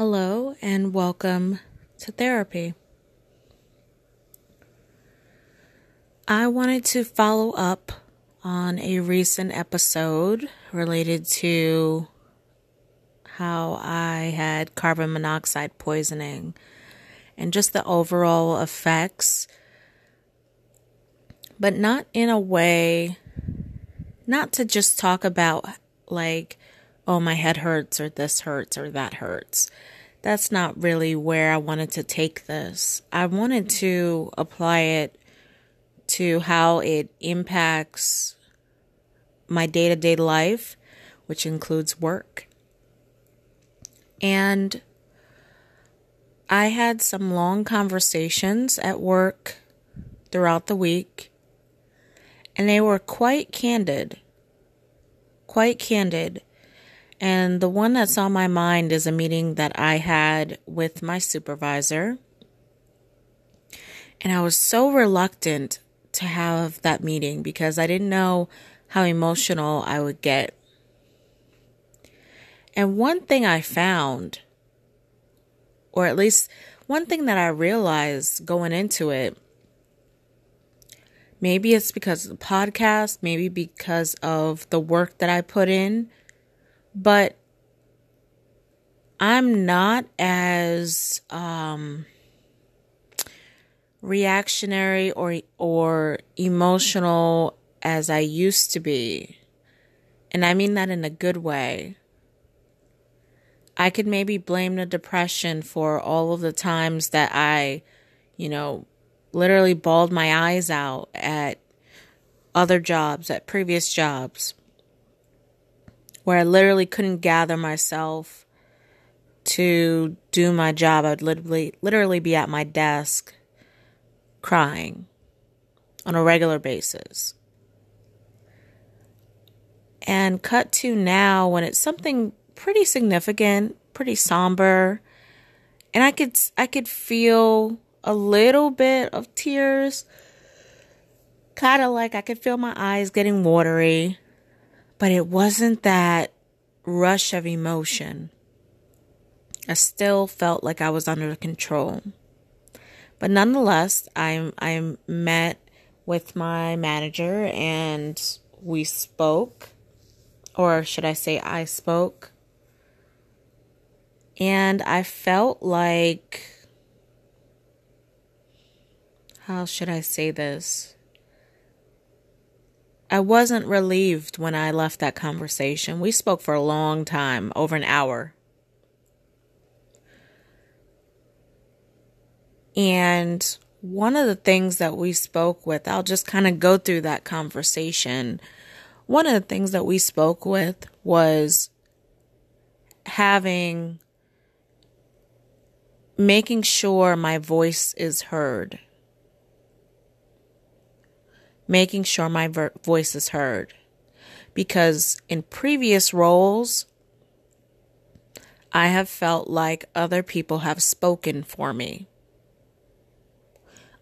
Hello, and welcome to therapy. I wanted to follow up on a recent episode related to how I had carbon monoxide poisoning and just the overall effects, but not in a way, not to just talk about like oh, my head hurts or this hurts or that hurts. That's not really where I wanted to take this. I wanted to apply it to how it impacts my day to day life, which includes work. And I had some long conversations at work throughout the week, and they were quite candid. Quite candid and the one that's on my mind is a meeting that I had with my supervisor. And I was so reluctant to have that meeting because I didn't know how emotional I would get. And one thing I found, or at least one thing that I realized going into it, maybe it's because of the podcast, maybe because of the work that I put in but I'm not as um, reactionary or or emotional as I used to be. And I mean that in a good way. I could maybe blame the depression for all of the times that I, you know, literally bawled my eyes out at other jobs, at previous jobs where I literally couldn't gather myself to do my job. I would literally literally be at my desk crying on a regular basis. And cut to now when it's something pretty significant, pretty somber, and I could I could feel a little bit of tears. Kind of like I could feel my eyes getting watery but it wasn't that rush of emotion. I still felt like I was under control. But nonetheless, I I met with my manager and we spoke or should I say I spoke. And I felt like how should I say this? I wasn't relieved when I left that conversation. We spoke for a long time, over an hour. And one of the things that we spoke with, I'll just kind of go through that conversation. One of the things that we spoke with was having, making sure my voice is heard making sure my voice is heard. Because in previous roles, I have felt like other people have spoken for me.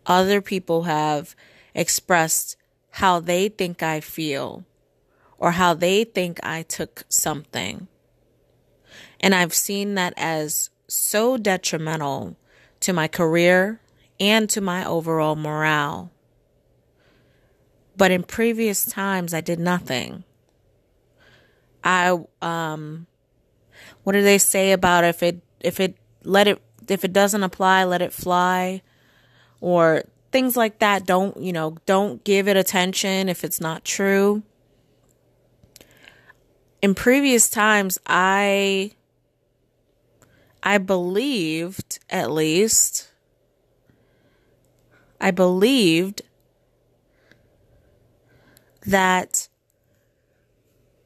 Other people have expressed how they think I feel or how they think I took something. And I've seen that as so detrimental to my career and to my overall morale. But in previous times, I did nothing. I, um, what do they say about if it, if it, let it, if it doesn't apply, let it fly? Or things like that. Don't, you know, don't give it attention if it's not true. In previous times, I, I believed, at least, I believed that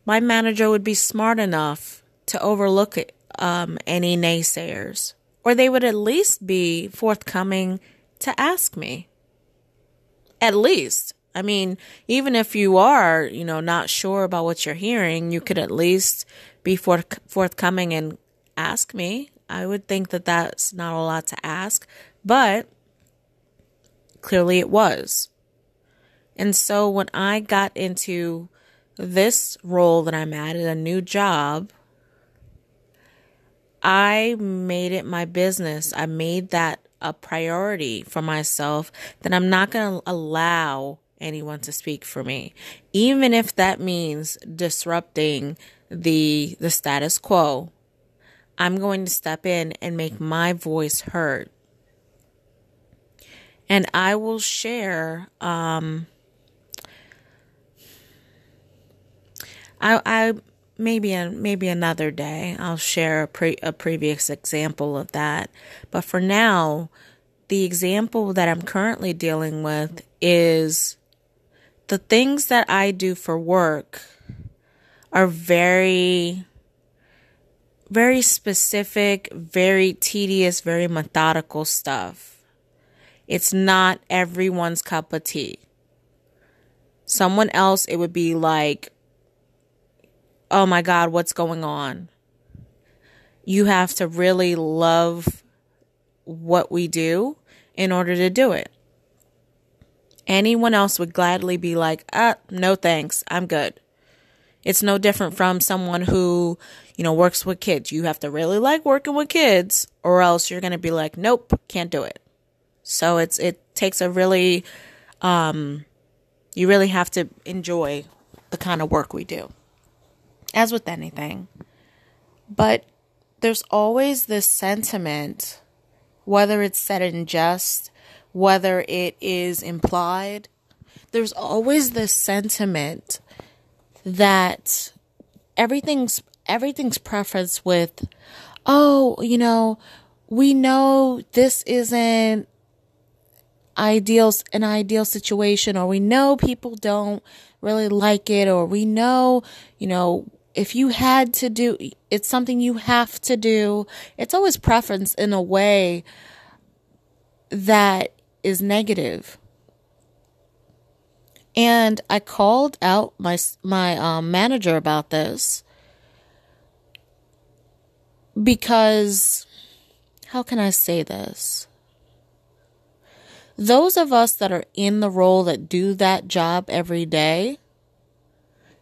my manager would be smart enough to overlook um, any naysayers, or they would at least be forthcoming to ask me. At least. I mean, even if you are, you know, not sure about what you're hearing, you could at least be forth- forthcoming and ask me. I would think that that's not a lot to ask, but clearly it was. And so when I got into this role that I'm at, in a new job, I made it my business. I made that a priority for myself that I'm not going to allow anyone to speak for me, even if that means disrupting the the status quo. I'm going to step in and make my voice heard. And I will share um I I maybe maybe another day I'll share a, pre, a previous example of that. But for now, the example that I'm currently dealing with is the things that I do for work are very very specific, very tedious, very methodical stuff. It's not everyone's cup of tea. Someone else, it would be like, oh my God, what's going on? You have to really love what we do in order to do it. Anyone else would gladly be like, ah, no thanks, I'm good. It's no different from someone who, you know, works with kids. You have to really like working with kids or else you're going to be like, nope, can't do it. So it's, it takes a really, um, you really have to enjoy the kind of work we do as with anything. But there's always this sentiment, whether it's said in jest, whether it is implied, there's always this sentiment that everything's everything's prefaced with, oh, you know, we know this isn't ideal an ideal situation or we know people don't really like it or we know you know if you had to do it's something you have to do. It's always preference in a way that is negative. And i called out my my um, manager about this because how can i say this? Those of us that are in the role that do that job every day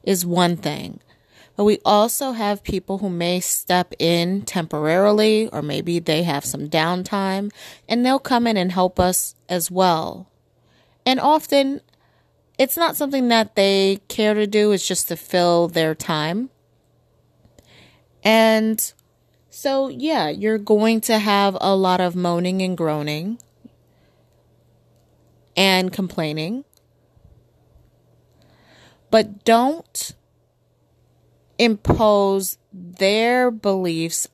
is one thing but we also have people who may step in temporarily, or maybe they have some downtime, and they'll come in and help us as well. And often, it's not something that they care to do, it's just to fill their time. And so, yeah, you're going to have a lot of moaning and groaning and complaining. But don't impose their beliefs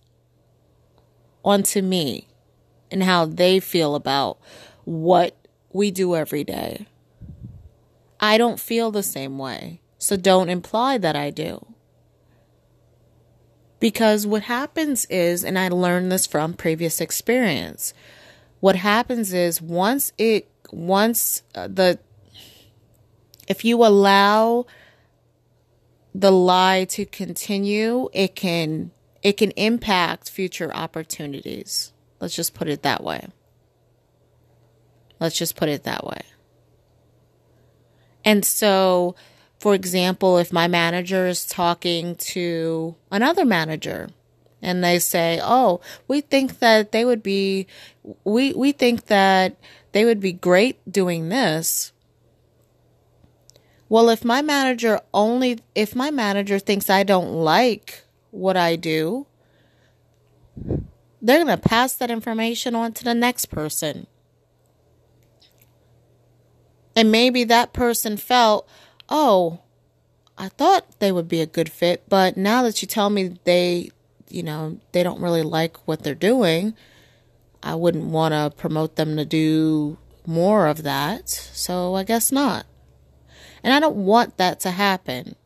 onto me and how they feel about what we do every day. I don't feel the same way, so don't imply that I do. Because what happens is, and I learned this from previous experience, what happens is once it, once uh, the, if you allow the lie to continue, it can it can impact future opportunities. Let's just put it that way. Let's just put it that way. And so, for example, if my manager is talking to another manager and they say, "Oh, we think that they would be we we think that they would be great doing this." Well, if my manager only, if my manager thinks I don't like what I do, they're going to pass that information on to the next person. And maybe that person felt, oh, I thought they would be a good fit, but now that you tell me they, you know, they don't really like what they're doing, I wouldn't want to promote them to do more of that. So I guess not. And I don't want that to happen.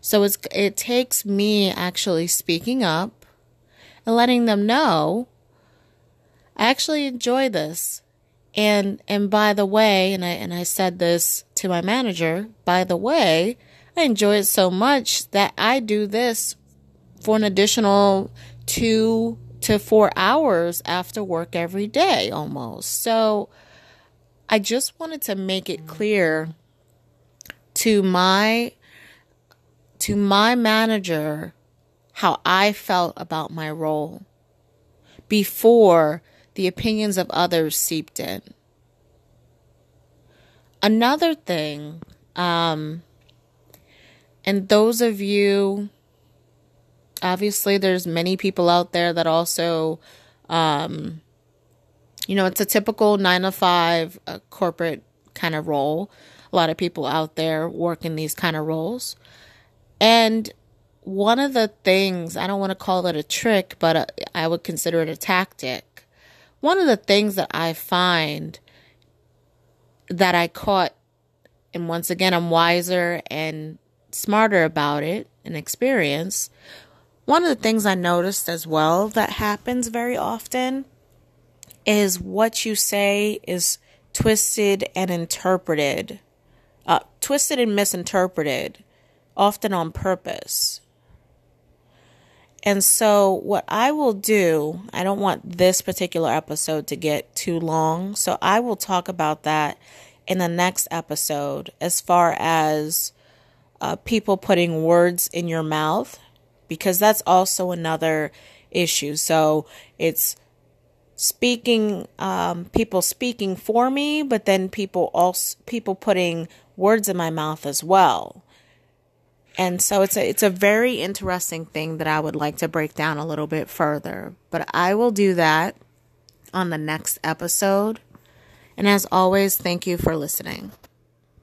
So it's, it takes me actually speaking up and letting them know I actually enjoy this. And and by the way, and I and I said this to my manager, by the way, I enjoy it so much that I do this for an additional 2 to 4 hours after work every day almost. So I just wanted to make it clear to my to my manager how I felt about my role before the opinions of others seeped in. Another thing, um, and those of you, obviously, there's many people out there that also, um, you know, it's a typical nine to five uh, corporate kind of role. A lot of people out there work in these kind of roles. And one of the things, I don't want to call it a trick, but uh, I would consider it a tactic. One of the things that I find that I caught, and once again, I'm wiser and smarter about it and experience. One of the things I noticed as well that happens very often is what you say is twisted and interpreted, uh, twisted and misinterpreted, often on purpose. And so, what I will do, I don't want this particular episode to get too long. So, I will talk about that in the next episode as far as uh, people putting words in your mouth, because that's also another issue. So, it's speaking, um, people speaking for me, but then people also, people putting words in my mouth as well. And so it's a it's a very interesting thing that I would like to break down a little bit further. But I will do that on the next episode. And as always, thank you for listening.